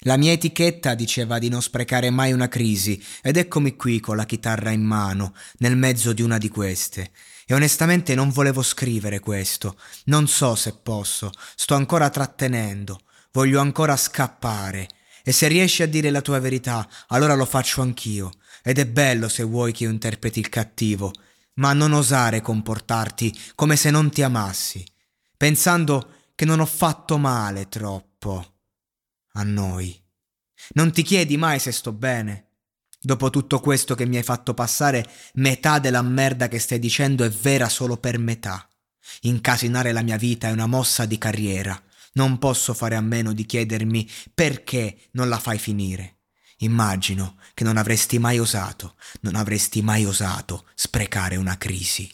La mia etichetta diceva di non sprecare mai una crisi ed eccomi qui con la chitarra in mano, nel mezzo di una di queste. E onestamente non volevo scrivere questo. Non so se posso. Sto ancora trattenendo. Voglio ancora scappare. E se riesci a dire la tua verità, allora lo faccio anch'io. Ed è bello se vuoi che io interpreti il cattivo. Ma non osare comportarti come se non ti amassi, pensando che non ho fatto male troppo a noi. Non ti chiedi mai se sto bene? Dopo tutto questo che mi hai fatto passare, metà della merda che stai dicendo è vera solo per metà. Incasinare la mia vita è una mossa di carriera. Non posso fare a meno di chiedermi perché non la fai finire. Immagino che non avresti mai osato, non avresti mai osato sprecare una crisi.